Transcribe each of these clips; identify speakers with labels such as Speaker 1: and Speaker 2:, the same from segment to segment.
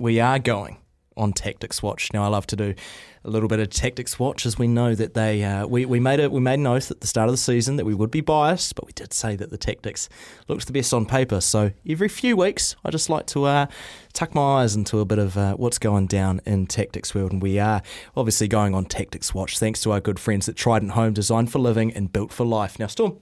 Speaker 1: we are going on Tactix Watch. Now, I love to do a little bit of Tactix Watch as we know that they uh, we, we made it we made an oath at the start of the season that we would be biased, but we did say that the Tactix looks the best on paper. So every few weeks, I just like to uh, tuck my eyes into a bit of uh, what's going down in Tactix world, and we are obviously going on Tactix Watch thanks to our good friends at Trident Home, designed for living and built for life. Now, Storm.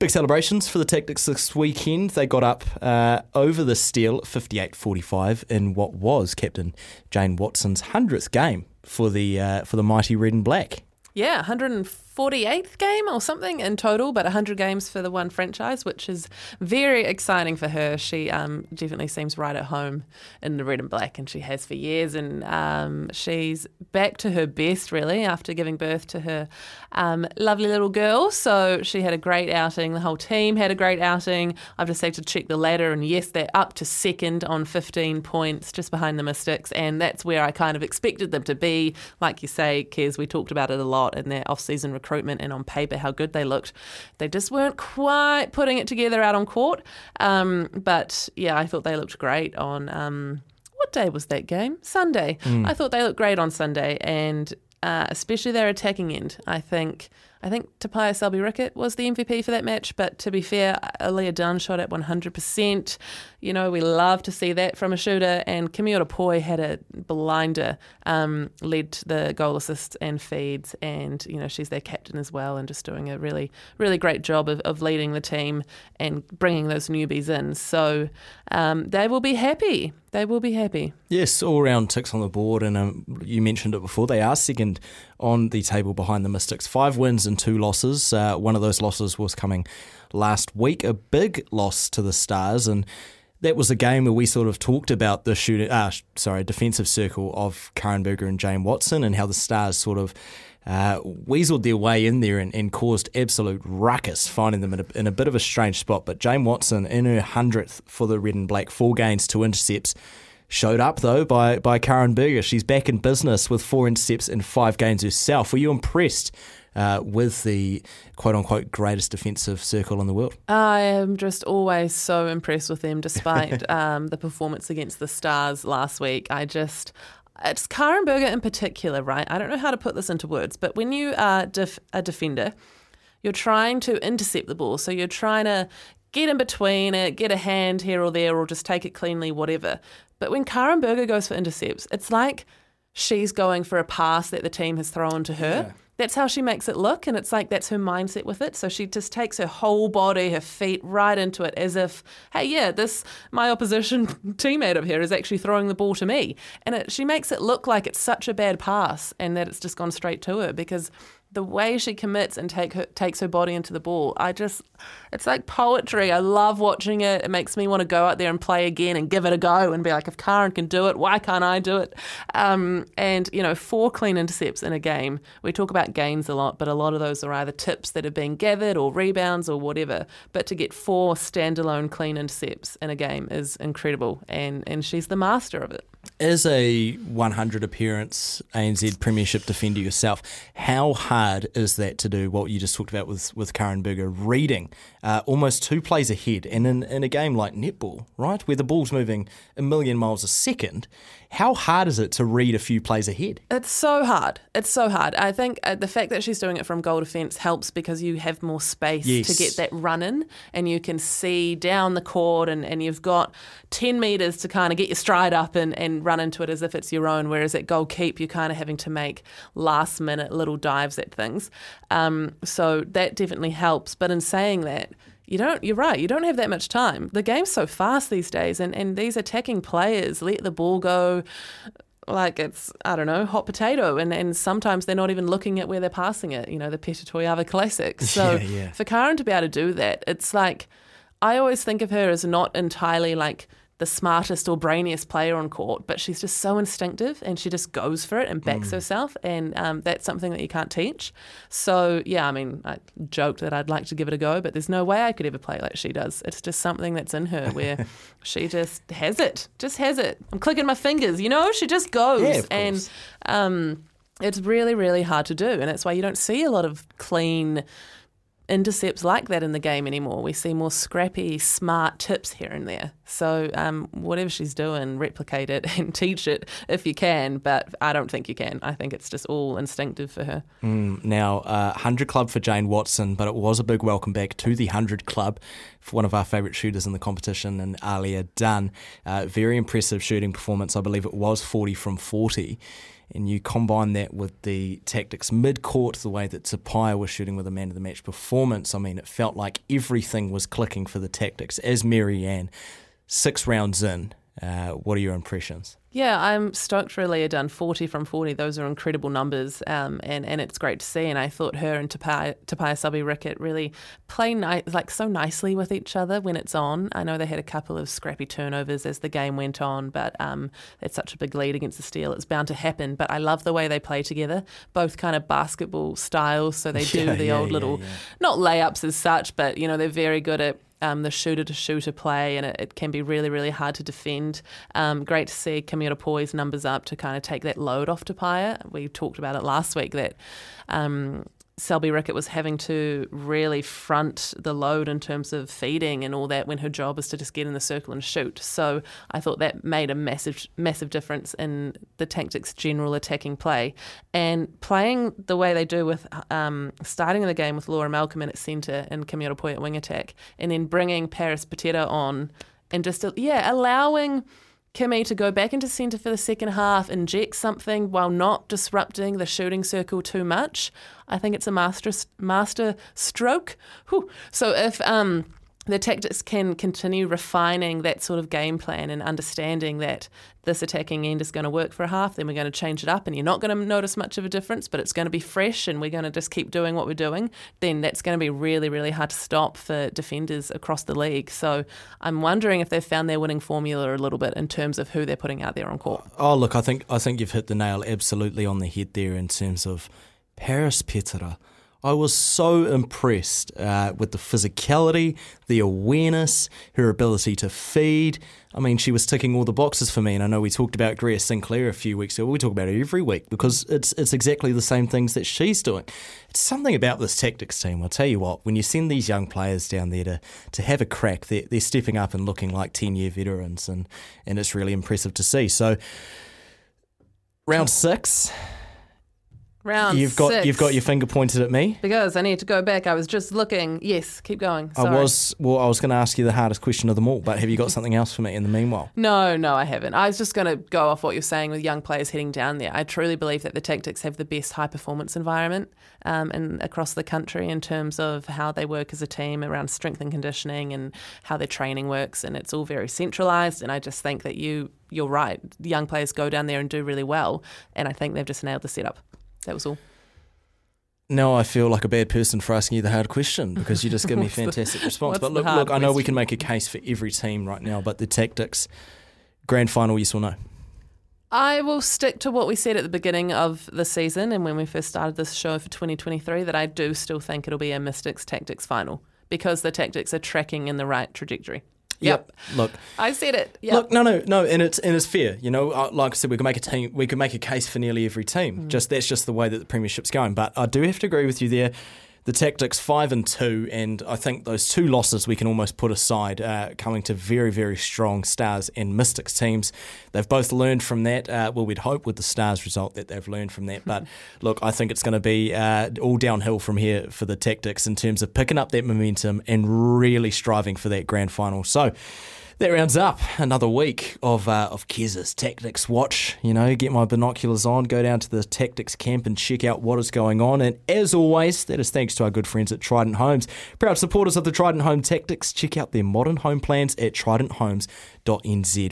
Speaker 1: Big celebrations for the Tactix this weekend. They got up uh, over the Steel 58 45 in what was Captain Jane Watson's 100th game for the, uh, for the mighty Red and Black.
Speaker 2: Yeah, 148th game or something in total, but 100 games for the one franchise, which is very exciting for her. She um, definitely seems right at home in the red and black, and she has for years. And um, she's back to her best, really, after giving birth to her um, lovely little girl. So she had a great outing. The whole team had a great outing. I've just had to check the ladder, and yes, they're up to second on 15 points, just behind the Mystics. And that's where I kind of expected them to be. Like you say, Kez, we talked about it a lot in their off-season recruitment and on paper how good they looked. They just weren't quite putting it together out on court. Um, but yeah, I thought they looked great on. Um, what day was that game? Sunday. Mm. I thought they looked great on Sunday, and uh, especially their attacking end. I think I think Te Paea Selby-Rickit was the MVP for that match, but to be fair, Aliyah Dunn shot at 100%. You know, we love to see that from a shooter, and Kimiora Poi had a blinder, um, led the goal assists and feeds, and, you know, she's their captain as well, and just doing a really, really great job of, of leading the team and bringing those newbies in. So um, they will be happy. They will be happy.
Speaker 1: Yes, all round ticks on the board, and um, you mentioned it before. They are second on the table behind the Mystics. Five wins and two losses. Uh, one of those losses was coming last week, a big loss to the Stars, and that was a game where we sort of talked about the shooting, uh, sorry, defensive circle of Karin Burger and Jane Watson, and how the Stars sort of uh, weaseled their way in there and, and, caused absolute ruckus, finding them in a, in a bit of a strange spot. But Jane Watson, in her hundredth for the red and black, four gains, two intercepts. Showed up though by by Karin Burger. She's back in business with four intercepts and five games herself. Were you impressed uh, with the quote unquote greatest defensive circle in the world.
Speaker 2: I am just always so impressed with them, despite um, the performance against the Stars last week. I just. It's Karin Burger in particular, right? I don't know how to put this into words, but when you are def- a defender, you're trying to intercept the ball. So you're trying to get in between it, get a hand here or there, or just take it cleanly, whatever. But when Karin Burger goes for intercepts, it's like she's going for a pass that the team has thrown to her. Yeah that's how she makes it look and it's like that's her mindset with it so she just takes her whole body her feet right into it as if hey yeah this my opposition teammate up here is actually throwing the ball to me and it, she makes it look like it's such a bad pass and that it's just gone straight to her because the way she commits and take her, takes her body into the ball, I just, it's like poetry. I love watching it. It makes me want to go out there and play again and give it a go and be like, if Karin can do it, why can't I do it? Um, and, you know, four clean intercepts in a game. We talk about gains a lot, but a lot of those are either tips that are being gathered or rebounds or whatever. But to get four standalone clean intercepts in a game is incredible. And, and she's the master of it.
Speaker 1: As a 100 appearance ANZ Premiership defender yourself, how hard is that to do what you just talked about with, with Karin Burger, reading uh, almost two plays ahead? And in, in a game like netball, right, where the ball's moving a million miles a second, how hard is it to read a few plays ahead?
Speaker 2: It's so hard. It's so hard. I think uh, the fact that she's doing it from goal defence helps because you have more space yes. to get that run in and you can see down the court and, and you've got 10 metres to kind of get your stride up and, and run into it as if it's your own. Whereas at goal keep, you're kind of having to make last minute little dives at things. Um, so that definitely helps. But in saying that, you don't you're right you don't have that much time the game's so fast these days and, and these attacking players let the ball go like it's I don't know hot potato and, and sometimes they're not even looking at where they're passing it you know the Peta Toeava Classic so yeah, yeah. for Karin to be able to do that it's like I always think of her as not entirely like the smartest or brainiest player on court, but she's just so instinctive and she just goes for it and backs mm. herself. And um, that's something that you can't teach. So, yeah, I mean, I joked that I'd like to give it a go, but there's no way I could ever play like she does. It's just something that's in her where she just has it, just has it. I'm clicking my fingers, you know, she just goes.
Speaker 1: Yeah,
Speaker 2: and um, it's really, really hard to do. And that's why you don't see a lot of clean intercepts like that in the game anymore. We see more scrappy, smart tips here and there. So um, whatever she's doing, replicate it and teach it if you can. But I don't think you can. I think it's just all instinctive for her.
Speaker 1: Mm, now, uh, 100 club for Jane Watson, but it was a big welcome back to the 100 club for one of our favourite shooters in the competition, and Aliyah Dunn. Uh, very impressive shooting performance. I believe it was 40 from 40 and you combine that with the Tactix mid court, the way that Te Paea was shooting with a man of the match performance, I mean, it felt like everything was clicking for the Tactix. As Marianne, six rounds in, uh, what are your impressions?
Speaker 2: Yeah, I'm stoked for Leah done 40 from 40, those are incredible numbers, um, and, and it's great to see. And I thought her and Tupaia, Te Paea Selby-Rickit really play ni- like so nicely with each other when it's on. I know they had a couple of scrappy turnovers as the game went on, but um, it's such a big lead against the Steel. It's bound to happen, but I love the way they play together, both kind of basketball styles. So they do
Speaker 1: Yeah,
Speaker 2: the
Speaker 1: yeah,
Speaker 2: old
Speaker 1: yeah,
Speaker 2: little, not layups as such, but you know, they're very good at um, the shooter to shooter play, and it, it can be really, really hard to defend. Um, great to see Kimiora Poi's numbers up to kind of take that load off to Te Paea. We talked about it last week that um, Selby-Rickit was having to really front the load in terms of feeding and all that when her job is to just get in the circle and shoot. So I thought that made a massive, massive difference in the Tactix general attacking play. And playing the way they do with um, starting the game with Laura Malcolm in at centre and Kimiora Poi at wing attack, and then bringing Paris Petera on and just, yeah, allowing. Kimmy to go back into centre for the second half, inject something while not disrupting the shooting circle too much. I think it's a master master stroke. Whew. So if um, the Tactix can continue refining that sort of game plan and understanding that this attacking end is going to work for a half, then we're going to change it up and you're not going to notice much of a difference, but it's going to be fresh and we're going to just keep doing what we're doing, then that's going to be really, really hard to stop for defenders across the league. So I'm wondering if they've found their winning formula a little bit in terms of who they're putting out there on court.
Speaker 1: Oh, look, I think I think you've hit the nail absolutely on the head there in terms of Paris Petera. I was so impressed uh, with the physicality, the awareness, her ability to feed. I mean, she was ticking all the boxes for me. And I know we talked about Greer Sinclair a few weeks ago. We talk about her every week because it's it's exactly the same things that she's doing. It's something about this Tactix team. I'll tell you what, when you send these young players down there to, to have a crack, they're, they're stepping up and looking like 10 year veterans. And, and it's really impressive to see. So, round six.
Speaker 2: Round
Speaker 1: You've got
Speaker 2: six.
Speaker 1: you've got your finger pointed at me.
Speaker 2: Because I need to go back. I was just looking. Yes, keep going.
Speaker 1: I was well. I was going to ask you the hardest question of them all, but have you got something else for me in the meanwhile?
Speaker 2: No, no, I haven't. I was just going to go off what you're saying with young players heading down there. I truly believe that the Tactix have the best high performance environment um, in, across the country in terms of how they work as a team around strength and conditioning and how their training works. And it's all very centralised. And I just think that you, you're right. The young players go down there and do really well. And I think they've just nailed the setup. That was all.
Speaker 1: Now I feel like a bad person for asking you the hard question because you just give me
Speaker 2: What's the-
Speaker 1: fantastic response. But look, look, I know we can make a case for every team right now, but the Tactix, grand final, yes or no?
Speaker 2: I will stick to what we said at the beginning of the season and when we first started this show for 2023 that I do still think it'll be a Mystics Tactix final because the Tactix are tracking in the right trajectory. Yep.
Speaker 1: Look,
Speaker 2: I said it. Yep.
Speaker 1: Look, no, no, no, and it's and it's fair. You know, Uh, like I said, we can make a team, we can make a case for nearly every team. Just that's just the way that the premiership's going. But I do have to agree with you there. The Tactix five and two, and I think those two losses we can almost put aside, uh, coming to very, very strong Stars and Mystics teams. They've both learned from that. Uh, well, we'd hope with the Stars result that they've learned from that. But look, I think it's going to be uh, all downhill from here for the Tactix in terms of picking up that momentum and really striving for that grand final. So. That rounds up another week of uh, of Kez's Tactix Watch. You know, get my binoculars on, go down to the Tactix camp and check out what is going on. And as always, that is thanks to our good friends at Trident Homes. Proud supporters of the Trident Home Tactix. Check out their modern home plans at tridenthomes.nz.